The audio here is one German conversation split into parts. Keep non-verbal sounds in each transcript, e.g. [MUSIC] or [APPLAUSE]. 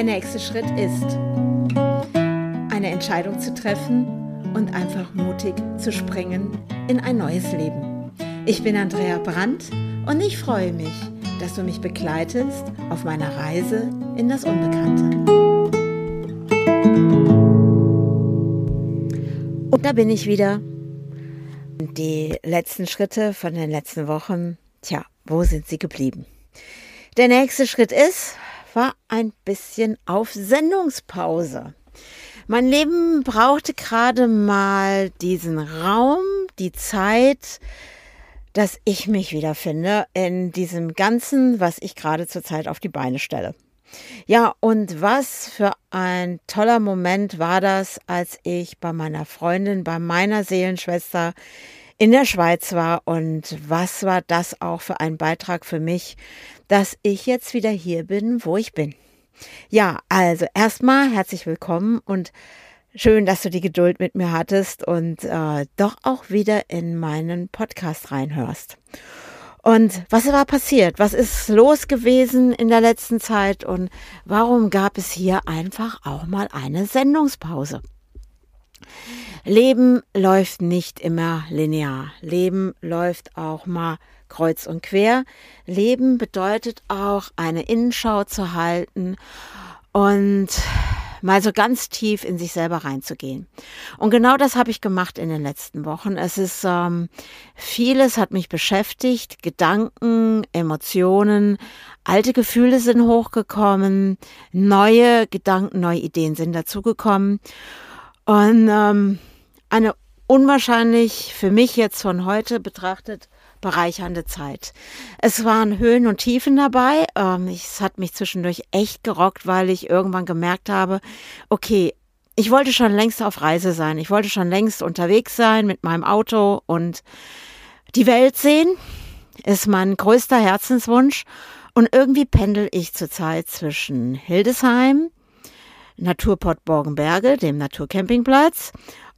Der nächste Schritt ist, eine Entscheidung zu treffen und einfach mutig zu springen in ein neues Leben. Ich bin Andrea Brandt und ich freue mich, dass du mich begleitest auf meiner Reise in das Unbekannte. Und da bin ich wieder. Die letzten Schritte von den letzten Wochen, tja, wo sind sie geblieben? Der nächste Schritt ist, war ein bisschen auf Sendungspause. Mein Leben brauchte gerade mal diesen Raum, die Zeit, dass ich mich wiederfinde in diesem Ganzen, was ich gerade zurzeit auf die Beine stelle. Ja, und was für ein toller Moment war das, als ich bei meiner Freundin, bei meiner Seelenschwester in der Schweiz war und was war das auch für ein Beitrag für mich, dass ich jetzt wieder hier bin, wo ich bin. Ja, also erstmal herzlich willkommen und schön, dass du die Geduld mit mir hattest und äh, doch auch wieder in meinen Podcast reinhörst. Und was war passiert? Was ist los gewesen in der letzten Zeit? Und warum gab es hier einfach auch mal eine Sendungspause? Leben läuft nicht immer linear. Leben läuft auch mal kreuz und quer. Leben bedeutet auch, eine Innenschau zu halten und mal so ganz tief in sich selber reinzugehen. Und genau das habe ich gemacht in den letzten Wochen. Es ist ähm, vieles hat mich beschäftigt, Gedanken, Emotionen, alte Gefühle sind hochgekommen, neue Gedanken, neue Ideen sind dazugekommen und ähm, eine unwahrscheinlich für mich jetzt von heute betrachtet bereichernde Zeit. Es waren Höhen und Tiefen dabei. Ähm, es hat mich zwischendurch echt gerockt, weil ich irgendwann gemerkt habe, okay, ich wollte schon längst auf Reise sein. Ich wollte schon längst unterwegs sein mit meinem Auto und die Welt sehen. Ist mein größter Herzenswunsch. Und irgendwie pendel ich zurzeit zwischen Hildesheim, Naturport Borgenberge, dem Naturcampingplatz,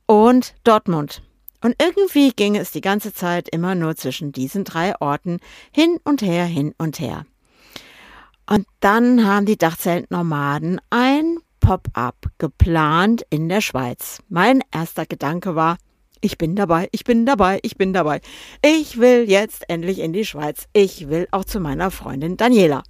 und Dortmund. Und irgendwie ging es die ganze Zeit immer nur zwischen diesen drei Orten hin und her, hin und her. Und dann haben die Dachzeltnomaden ein Pop-up geplant in der Schweiz. Mein erster Gedanke war, ich bin dabei, ich bin dabei, ich bin dabei. Ich will jetzt endlich in die Schweiz. Ich will auch zu meiner Freundin Daniela.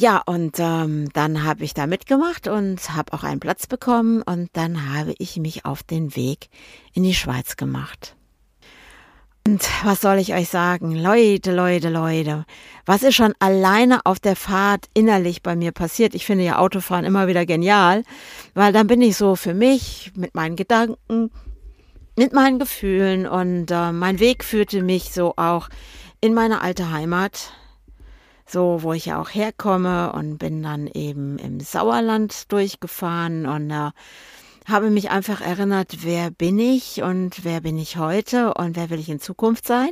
Ja, und ähm, dann habe ich da mitgemacht und habe auch einen Platz bekommen und dann habe ich mich auf den Weg in die Schweiz gemacht. Und was soll ich euch sagen? Leute, Leute, Leute, was ist schon alleine auf der Fahrt innerlich bei mir passiert? Ich finde ja Autofahren immer wieder genial, weil dann bin ich so für mich mit meinen Gedanken, mit meinen Gefühlen und äh, mein Weg führte mich so auch in meine alte Heimat, so wo ich ja auch herkomme und bin dann eben im Sauerland durchgefahren und äh, habe mich einfach erinnert, wer bin ich und wer bin ich heute und wer will ich in Zukunft sein.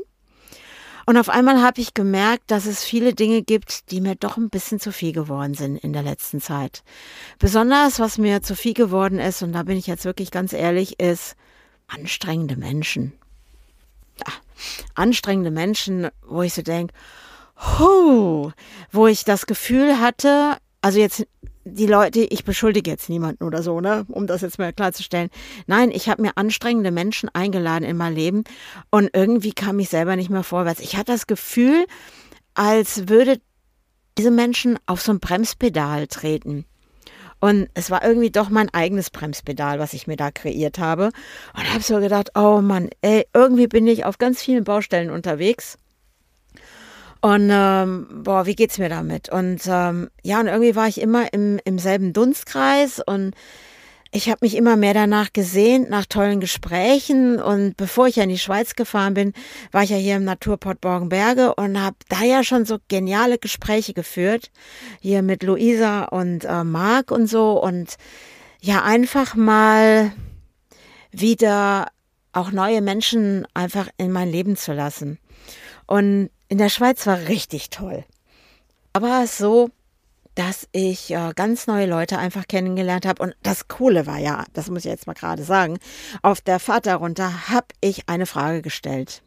Und auf einmal habe ich gemerkt, dass es viele Dinge gibt, die mir doch ein bisschen zu viel geworden sind in der letzten Zeit. Besonders, was mir zu viel geworden ist, und da bin ich jetzt wirklich ganz ehrlich, ist anstrengende Menschen. Ja, anstrengende Menschen, wo ich so denke, huh, wo ich das Gefühl hatte, also jetzt die Leute, ich beschuldige jetzt niemanden oder so, ne, um das jetzt mal klarzustellen. Nein, ich habe mir anstrengende Menschen eingeladen in mein Leben und irgendwie kam ich selber nicht mehr vorwärts. Ich hatte das Gefühl, als würde diese Menschen auf so ein Bremspedal treten. Und es war irgendwie doch mein eigenes Bremspedal, was ich mir da kreiert habe. Und habe so gedacht, oh Mann, ey, irgendwie bin ich auf ganz vielen Baustellen unterwegs und ähm, boah, wie geht's mir damit? Und ähm, ja, und irgendwie war ich immer im, im selben Dunstkreis und ich habe mich immer mehr danach gesehnt, nach tollen Gesprächen. Und bevor ich ja in die Schweiz gefahren bin, war ich ja hier im Naturport Borgenberge und habe da ja schon so geniale Gespräche geführt. Hier mit Luisa und äh, Marc und so. Und ja, einfach mal wieder auch neue Menschen einfach in mein Leben zu lassen. Und in der Schweiz war richtig toll. Aber so, dass ich äh, ganz neue Leute einfach kennengelernt habe. Und das Coole war ja, das muss ich jetzt mal gerade sagen, auf der Fahrt darunter habe ich eine Frage gestellt.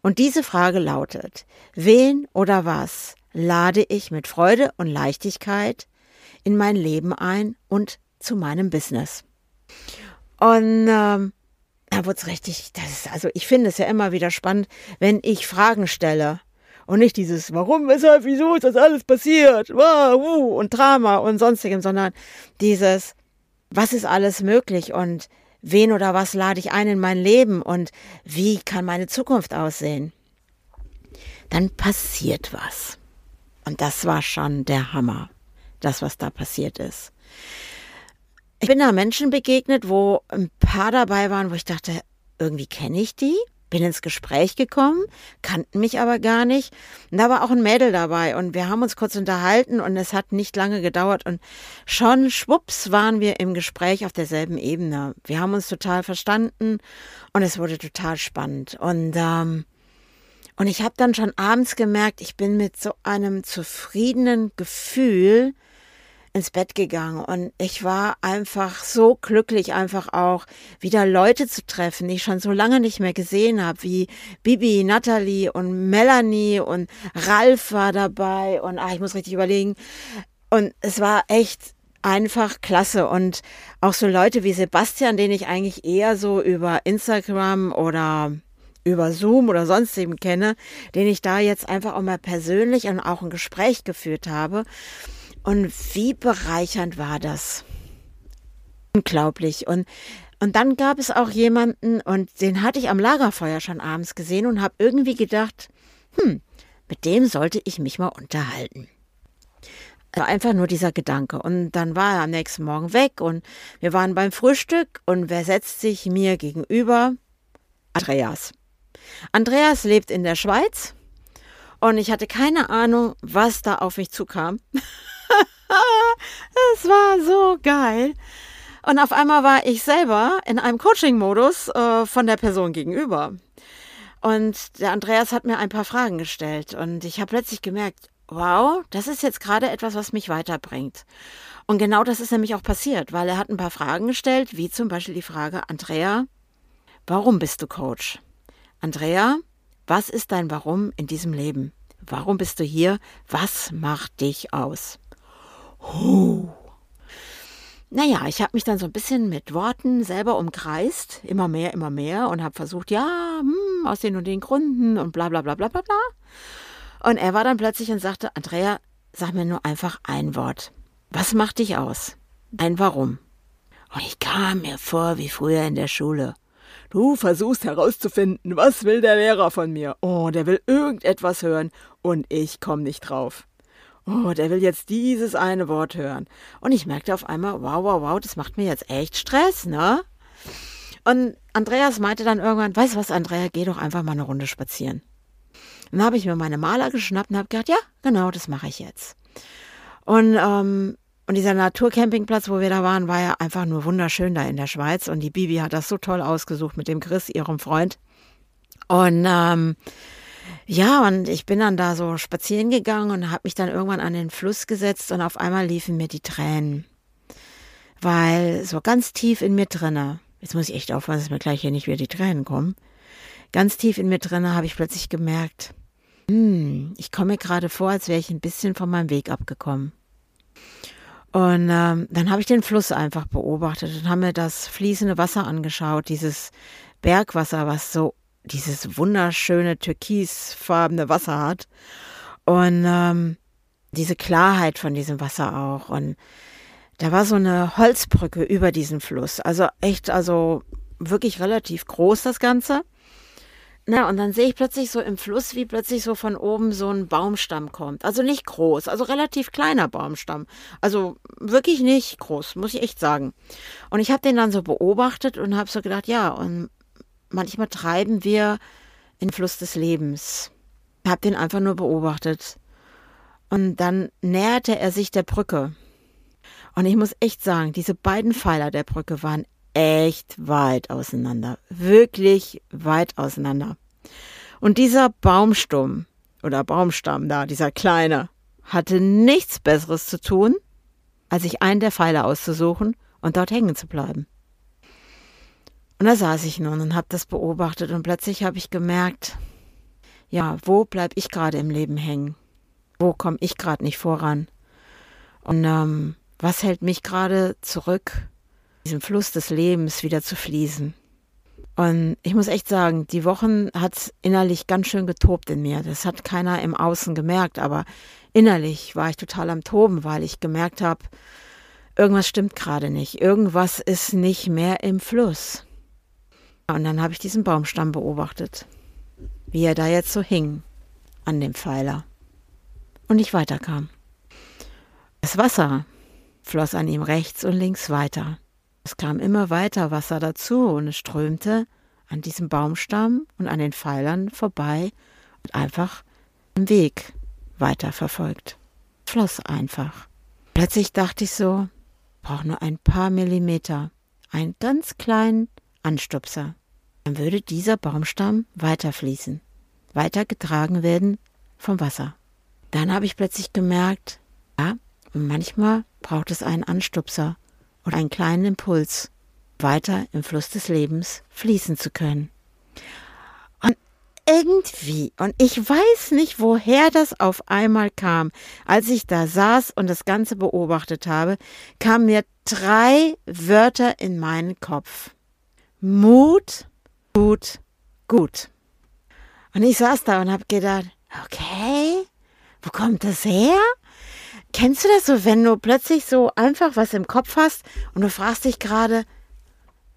Und diese Frage lautet, wen oder was lade ich mit Freude und Leichtigkeit in mein Leben ein und zu meinem Business. Und ähm, da wurde es richtig, das ist, also ich finde es ja immer wieder spannend, wenn ich Fragen stelle. Und nicht dieses Warum, weshalb, wieso ist das alles passiert? Und Drama und sonstigem, sondern dieses Was ist alles möglich und wen oder was lade ich ein in mein Leben und wie kann meine Zukunft aussehen? Dann passiert was. Und das war schon der Hammer, das, was da passiert ist. Ich bin da Menschen begegnet, wo ein paar dabei waren, wo ich dachte, irgendwie kenne ich die. Bin ins Gespräch gekommen, kannten mich aber gar nicht. Und da war auch ein Mädel dabei und wir haben uns kurz unterhalten und es hat nicht lange gedauert und schon schwupps waren wir im Gespräch auf derselben Ebene. Wir haben uns total verstanden und es wurde total spannend. Und, ähm, und ich habe dann schon abends gemerkt, ich bin mit so einem zufriedenen Gefühl ins Bett gegangen und ich war einfach so glücklich, einfach auch wieder Leute zu treffen, die ich schon so lange nicht mehr gesehen habe, wie Bibi, Natalie und Melanie und Ralf war dabei und ah, ich muss richtig überlegen. Und es war echt einfach klasse und auch so Leute wie Sebastian, den ich eigentlich eher so über Instagram oder über Zoom oder sonst eben kenne, den ich da jetzt einfach auch mal persönlich und auch ein Gespräch geführt habe. Und wie bereichernd war das? Unglaublich. Und, und dann gab es auch jemanden, und den hatte ich am Lagerfeuer schon abends gesehen und habe irgendwie gedacht, hm, mit dem sollte ich mich mal unterhalten. Also einfach nur dieser Gedanke. Und dann war er am nächsten Morgen weg und wir waren beim Frühstück und wer setzt sich mir gegenüber? Andreas. Andreas lebt in der Schweiz und ich hatte keine Ahnung, was da auf mich zukam. [LAUGHS] [LAUGHS] es war so geil. Und auf einmal war ich selber in einem Coaching-Modus äh, von der Person gegenüber. Und der Andreas hat mir ein paar Fragen gestellt und ich habe plötzlich gemerkt, wow, das ist jetzt gerade etwas, was mich weiterbringt. Und genau das ist nämlich auch passiert, weil er hat ein paar Fragen gestellt, wie zum Beispiel die Frage, Andrea, warum bist du Coach? Andrea, was ist dein Warum in diesem Leben? Warum bist du hier? Was macht dich aus? Huh. Naja, ich habe mich dann so ein bisschen mit Worten selber umkreist, immer mehr, immer mehr und habe versucht, ja, hm, aus den und den Gründen und bla bla bla bla bla bla. Und er war dann plötzlich und sagte, Andrea, sag mir nur einfach ein Wort. Was macht dich aus? Ein Warum. Und ich kam mir vor wie früher in der Schule. Du versuchst herauszufinden, was will der Lehrer von mir? Oh, der will irgendetwas hören und ich komm nicht drauf oh, der will jetzt dieses eine Wort hören. Und ich merkte auf einmal, wow, wow, wow, das macht mir jetzt echt Stress, ne? Und Andreas meinte dann irgendwann, weißt du was, Andrea, geh doch einfach mal eine Runde spazieren. dann habe ich mir meine Maler geschnappt und habe gedacht, ja, genau, das mache ich jetzt. Und, ähm, und dieser Naturcampingplatz, wo wir da waren, war ja einfach nur wunderschön da in der Schweiz. Und die Bibi hat das so toll ausgesucht mit dem Chris, ihrem Freund. Und ähm, ja, und ich bin dann da so spazieren gegangen und habe mich dann irgendwann an den Fluss gesetzt und auf einmal liefen mir die Tränen. Weil so ganz tief in mir drinne, jetzt muss ich echt aufpassen, dass mir gleich hier nicht wieder die Tränen kommen, ganz tief in mir drinne habe ich plötzlich gemerkt, hm, ich komme mir gerade vor, als wäre ich ein bisschen von meinem Weg abgekommen. Und ähm, dann habe ich den Fluss einfach beobachtet und habe mir das fließende Wasser angeschaut, dieses Bergwasser, was so dieses wunderschöne türkisfarbene Wasser hat. Und ähm, diese Klarheit von diesem Wasser auch. Und da war so eine Holzbrücke über diesen Fluss. Also echt, also wirklich relativ groß das Ganze. Na, und dann sehe ich plötzlich so im Fluss, wie plötzlich so von oben so ein Baumstamm kommt. Also nicht groß, also relativ kleiner Baumstamm. Also wirklich nicht groß, muss ich echt sagen. Und ich habe den dann so beobachtet und habe so gedacht, ja, und manchmal treiben wir in den Fluss des Lebens. Ich habe den einfach nur beobachtet. Und dann näherte er sich der Brücke. Und ich muss echt sagen, diese beiden Pfeiler der Brücke waren echt weit auseinander. Wirklich weit auseinander. Und dieser Baumstumm oder Baumstamm da, dieser kleine, hatte nichts Besseres zu tun, als sich einen der Pfeiler auszusuchen und dort hängen zu bleiben. Und da saß ich nun und habe das beobachtet und plötzlich habe ich gemerkt, ja, wo bleib ich gerade im Leben hängen? Wo komme ich gerade nicht voran? Und ähm, was hält mich gerade zurück, diesem Fluss des Lebens wieder zu fließen. Und ich muss echt sagen, die Wochen hat innerlich ganz schön getobt in mir. Das hat keiner im Außen gemerkt, aber innerlich war ich total am Toben, weil ich gemerkt habe, irgendwas stimmt gerade nicht. Irgendwas ist nicht mehr im Fluss. Und dann habe ich diesen Baumstamm beobachtet, wie er da jetzt so hing an dem Pfeiler und nicht weiterkam. Das Wasser floss an ihm rechts und links weiter. Es kam immer weiter Wasser dazu und es strömte an diesem Baumstamm und an den Pfeilern vorbei und einfach den Weg weiter verfolgt. Es floss einfach. Plötzlich dachte ich so, brauche nur ein paar Millimeter, einen ganz kleinen Anstupser. Dann würde dieser Baumstamm weiterfließen, weitergetragen werden vom Wasser. Dann habe ich plötzlich gemerkt, ja, manchmal braucht es einen Anstupser und einen kleinen Impuls, weiter im Fluss des Lebens fließen zu können. Und irgendwie, und ich weiß nicht, woher das auf einmal kam, als ich da saß und das Ganze beobachtet habe, kamen mir drei Wörter in meinen Kopf. Mut, gut, gut. Und ich saß da und habe gedacht, okay, wo kommt das her? Kennst du das so, wenn du plötzlich so einfach was im Kopf hast und du fragst dich gerade,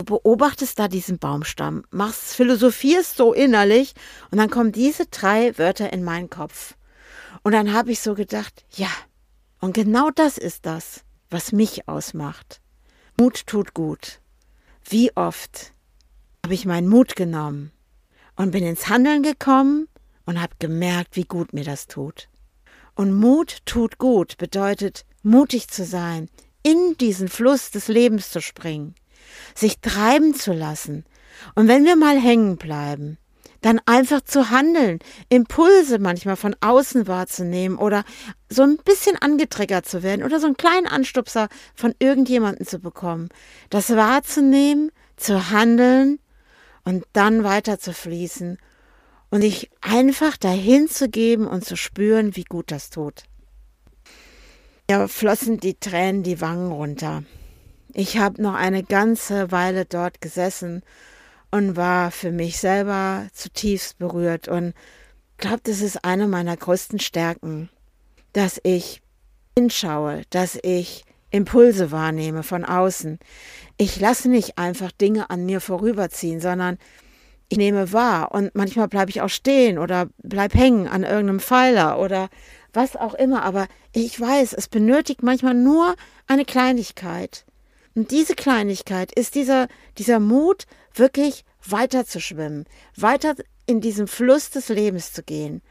beobachtest da diesen Baumstamm, machst, philosophierst so innerlich und dann kommen diese drei Wörter in meinen Kopf. Und dann habe ich so gedacht, ja, und genau das ist das, was mich ausmacht. Mut tut gut. Wie oft habe ich meinen Mut genommen und bin ins Handeln gekommen und habe gemerkt, wie gut mir das tut. Und Mut tut gut bedeutet, mutig zu sein, in diesen Fluss des Lebens zu springen, sich treiben zu lassen. Und wenn wir mal hängen bleiben, dann einfach zu handeln, Impulse manchmal von außen wahrzunehmen oder so ein bisschen angetriggert zu werden oder so einen kleinen Anstupser von irgendjemandem zu bekommen. Das wahrzunehmen, zu handeln und dann weiter zu fließen und sich einfach dahin zu geben und zu spüren, wie gut das tut. Ja, flossen die Tränen die Wangen runter. Ich habe noch eine ganze Weile dort gesessen und war für mich selber zutiefst berührt und glaube, das ist eine meiner größten Stärken, dass ich hinschaue, dass ich Impulse wahrnehme von außen. Ich lasse nicht einfach Dinge an mir vorüberziehen, sondern ich nehme wahr und manchmal bleibe ich auch stehen oder bleib hängen an irgendeinem Pfeiler oder was auch immer, aber ich weiß, es benötigt manchmal nur eine Kleinigkeit. Und diese Kleinigkeit ist dieser, dieser Mut, wirklich weiter zu schwimmen, weiter in diesem Fluss des Lebens zu gehen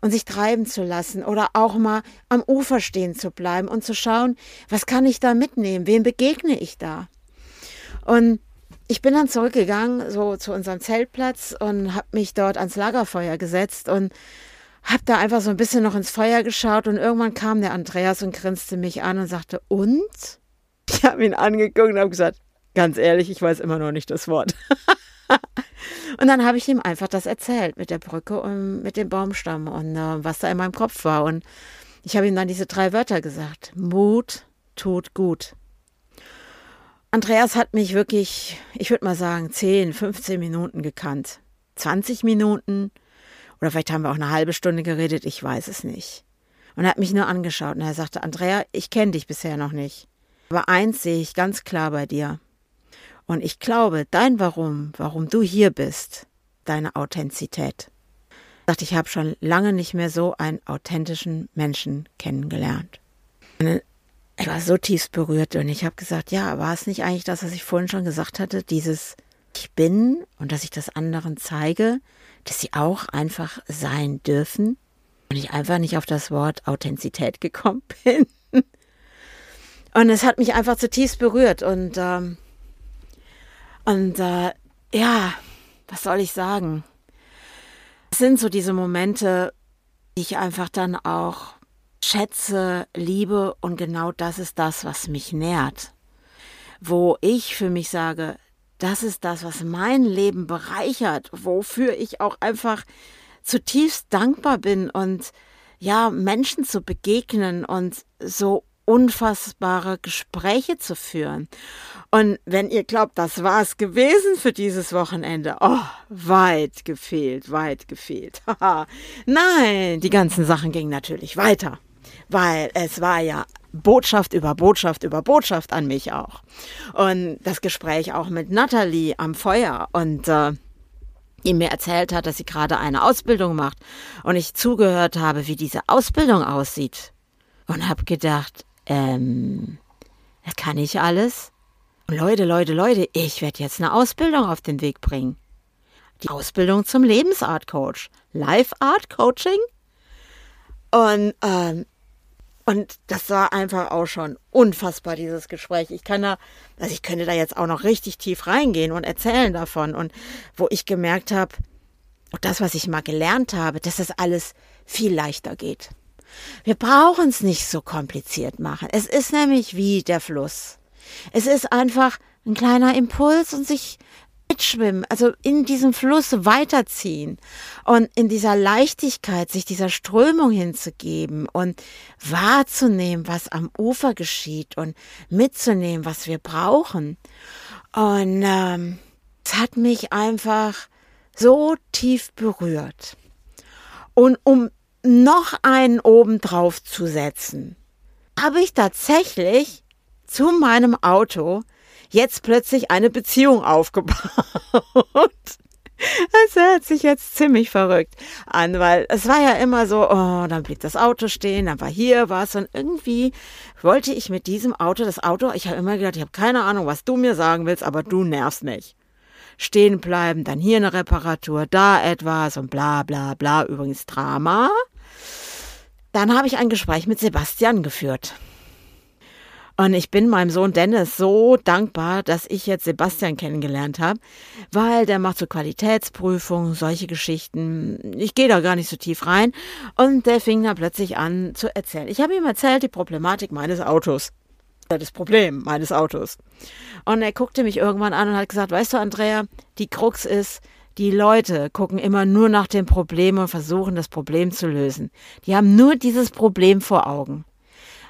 und sich treiben zu lassen oder auch mal am Ufer stehen zu bleiben und zu schauen, was kann ich da mitnehmen, wem begegne ich da. Und ich bin dann zurückgegangen, so zu unserem Zeltplatz und habe mich dort ans Lagerfeuer gesetzt und habe da einfach so ein bisschen noch ins Feuer geschaut und irgendwann kam der Andreas und grinste mich an und sagte, und? Ich habe ihn angeguckt und habe gesagt, ganz ehrlich, ich weiß immer noch nicht das Wort. [LAUGHS] und dann habe ich ihm einfach das erzählt mit der Brücke und mit dem Baumstamm und äh, was da in meinem Kopf war. Und ich habe ihm dann diese drei Wörter gesagt. Mut tut gut. Andreas hat mich wirklich, ich würde mal sagen, 10, 15 Minuten gekannt. 20 Minuten oder vielleicht haben wir auch eine halbe Stunde geredet, ich weiß es nicht. Und er hat mich nur angeschaut und er sagte, Andrea, ich kenne dich bisher noch nicht. Aber eins sehe ich ganz klar bei dir. Und ich glaube, dein Warum, warum du hier bist, deine Authentizität. Ich dachte, ich habe schon lange nicht mehr so einen authentischen Menschen kennengelernt. Ich war so tief berührt und ich habe gesagt, ja, war es nicht eigentlich das, was ich vorhin schon gesagt hatte, dieses Ich bin und dass ich das anderen zeige, dass sie auch einfach sein dürfen und ich einfach nicht auf das Wort Authentizität gekommen [LAUGHS] bin. Und es hat mich einfach zutiefst berührt und ähm, und äh, ja, was soll ich sagen? Es sind so diese Momente, die ich einfach dann auch schätze, liebe und genau das ist das, was mich nährt. Wo ich für mich sage, das ist das, was mein Leben bereichert, wofür ich auch einfach zutiefst dankbar bin und ja, Menschen zu begegnen und so unfassbare Gespräche zu führen. Und wenn ihr glaubt, das war es gewesen für dieses Wochenende, oh, weit gefehlt, weit gefehlt. [LAUGHS] Nein, die ganzen Sachen gingen natürlich weiter, weil es war ja Botschaft über Botschaft über Botschaft an mich auch. Und das Gespräch auch mit Natalie am Feuer und äh, die mir erzählt hat, dass sie gerade eine Ausbildung macht und ich zugehört habe, wie diese Ausbildung aussieht und habe gedacht, ähm, kann ich alles? Leute, Leute, Leute, ich werde jetzt eine Ausbildung auf den Weg bringen. Die Ausbildung zum Lebensart Coach, Life Art Coaching. Und ähm, und das war einfach auch schon unfassbar, dieses Gespräch. Ich kann da, also ich könnte da jetzt auch noch richtig tief reingehen und erzählen davon. Und wo ich gemerkt habe, das, was ich mal gelernt habe, dass das alles viel leichter geht. Wir brauchen es nicht so kompliziert machen. Es ist nämlich wie der Fluss. Es ist einfach ein kleiner Impuls und sich mitschwimmen, also in diesem Fluss weiterziehen und in dieser Leichtigkeit sich dieser Strömung hinzugeben und wahrzunehmen, was am Ufer geschieht und mitzunehmen, was wir brauchen. Und ähm, es hat mich einfach so tief berührt. Und um noch einen oben drauf zu setzen, habe ich tatsächlich zu meinem Auto jetzt plötzlich eine Beziehung aufgebaut. [LAUGHS] Das hört sich jetzt ziemlich verrückt an, weil es war ja immer so, oh, dann blieb das Auto stehen, dann war hier was und irgendwie wollte ich mit diesem Auto, das Auto, ich habe immer gedacht, ich habe keine Ahnung, was du mir sagen willst, aber du nervst mich. Stehen bleiben, dann hier eine Reparatur, da etwas und bla bla bla, übrigens Drama. Dann habe ich ein Gespräch mit Sebastian geführt. Und ich bin meinem Sohn Dennis so dankbar, dass ich jetzt Sebastian kennengelernt habe, weil der macht so Qualitätsprüfungen, solche Geschichten. Ich gehe da gar nicht so tief rein. Und der fing da plötzlich an zu erzählen. Ich habe ihm erzählt, die Problematik meines Autos. Das Problem meines Autos. Und er guckte mich irgendwann an und hat gesagt, weißt du, Andrea, die Krux ist, die Leute gucken immer nur nach dem Problem und versuchen, das Problem zu lösen. Die haben nur dieses Problem vor Augen.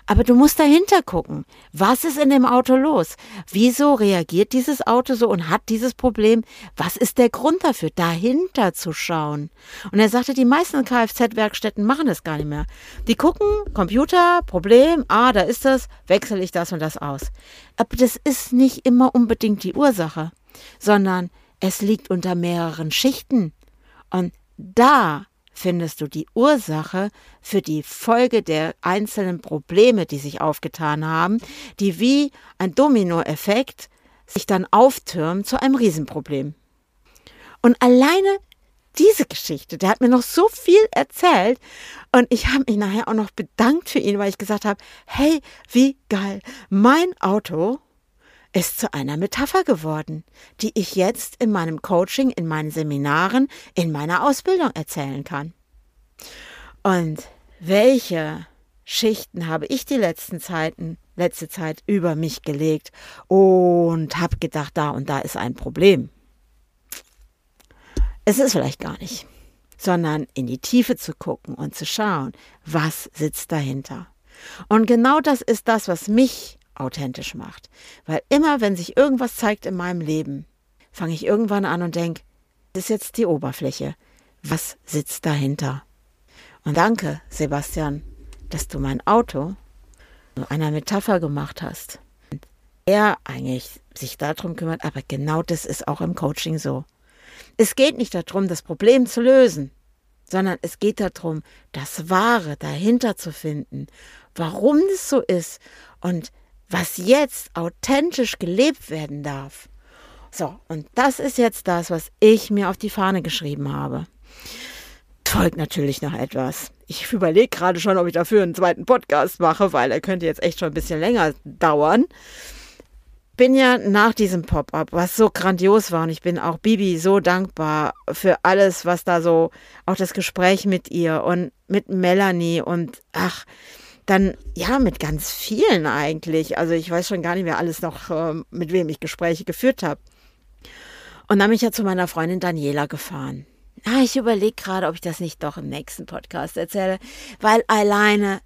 Aber du musst dahinter gucken. Was ist in dem Auto los? Wieso reagiert dieses Auto so und hat dieses Problem? Was ist der Grund dafür? Dahinter zu schauen. Und er sagte, die meisten Kfz-Werkstätten machen das gar nicht mehr. Die gucken, Computer, Problem, ah, da ist das, wechsle ich das und das aus. Aber das ist nicht immer unbedingt die Ursache, sondern es liegt unter mehreren Schichten. Und da findest du die Ursache für die Folge der einzelnen Probleme, die sich aufgetan haben, die wie ein Dominoeffekt sich dann auftürmen zu einem Riesenproblem. Und alleine diese Geschichte, der hat mir noch so viel erzählt und ich habe mich nachher auch noch bedankt für ihn, weil ich gesagt habe, hey, wie geil, mein Auto ist zu einer Metapher geworden, die ich jetzt in meinem Coaching, in meinen Seminaren, in meiner Ausbildung erzählen kann. Und welche Schichten habe ich die letzten Zeiten, letzte Zeit über mich gelegt und habe gedacht, da und da ist ein Problem. Es ist vielleicht gar nicht, sondern in die Tiefe zu gucken und zu schauen, was sitzt dahinter. Und genau das ist das, was mich authentisch macht. Weil immer, wenn sich irgendwas zeigt in meinem Leben, fange ich irgendwann an und denke, das ist jetzt die Oberfläche. Was sitzt dahinter? Und danke, Sebastian, dass du mein Auto zu einer Metapher gemacht hast. Er eigentlich sich darum kümmert, aber genau das ist auch im Coaching so. Es geht nicht darum, das Problem zu lösen, sondern es geht darum, das Wahre dahinter zu finden, warum es so ist und was jetzt authentisch gelebt werden darf. So, und das ist jetzt das, was ich mir auf die Fahne geschrieben habe. Folgt natürlich noch etwas. Ich überlege gerade schon, ob ich dafür einen zweiten Podcast mache, weil er könnte jetzt echt schon ein bisschen länger dauern. Bin ja nach diesem Pop-up, was so grandios war, und ich bin auch Bibi so dankbar für alles, was da so, auch das Gespräch mit ihr und mit Melanie und ach, dann ja mit ganz vielen eigentlich. Also ich weiß schon gar nicht mehr alles noch, äh, mit wem ich Gespräche geführt habe. Und dann bin ich ja zu meiner Freundin Daniela gefahren. Ah, ich überlege gerade, ob ich das nicht doch im nächsten Podcast erzähle, weil alleine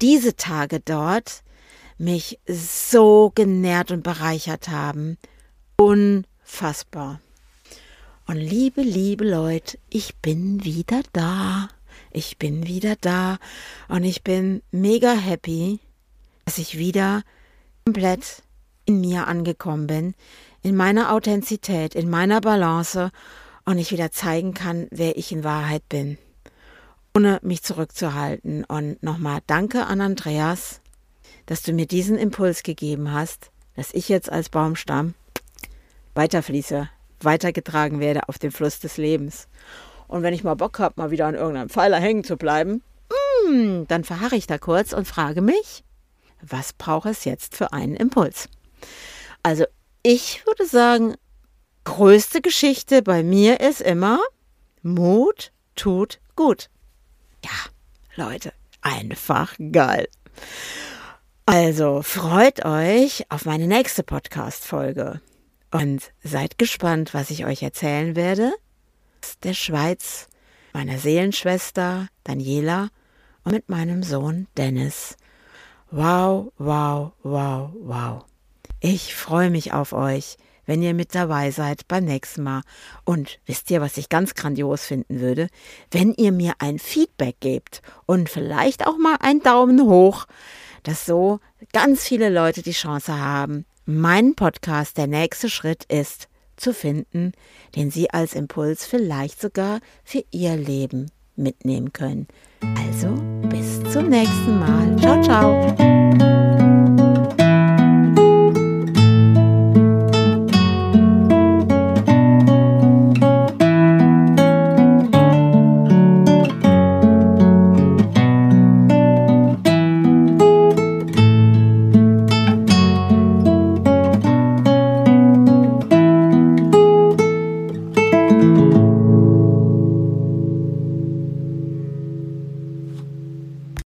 diese Tage dort mich so genährt und bereichert haben. Unfassbar. Und liebe, liebe Leute, ich bin wieder da. Ich bin wieder da und ich bin mega happy, dass ich wieder komplett in mir angekommen bin, in meiner Authentizität, in meiner Balance und ich wieder zeigen kann, wer ich in Wahrheit bin, ohne mich zurückzuhalten. Und nochmal danke an Andreas, dass du mir diesen Impuls gegeben hast, dass ich jetzt als Baumstamm weiterfließe, weitergetragen werde auf dem Fluss des Lebens. Und wenn ich mal Bock habe, mal wieder an irgendeinem Pfeiler hängen zu bleiben, mm, dann verharre ich da kurz und frage mich, was braucht es jetzt für einen Impuls? Also ich würde sagen, größte Geschichte bei mir ist immer, Mut tut gut. Ja, Leute, einfach geil. Also freut euch auf meine nächste Podcast-Folge und seid gespannt, was ich euch erzählen werde. Der Schweiz, meiner Seelenschwester Daniela und mit meinem Sohn Dennis. Wow, wow, wow, wow. Ich freue mich auf euch, wenn ihr mit dabei seid beim nächsten Mal. Und wisst ihr, was ich ganz grandios finden würde? Wenn ihr mir ein Feedback gebt und vielleicht auch mal einen Daumen hoch, dass so ganz viele Leute die Chance haben, mein Podcast Der nächste Schritt ist zu finden, den sie als Impuls vielleicht sogar für ihr Leben mitnehmen können. Also bis zum nächsten Mal. Ciao, ciao.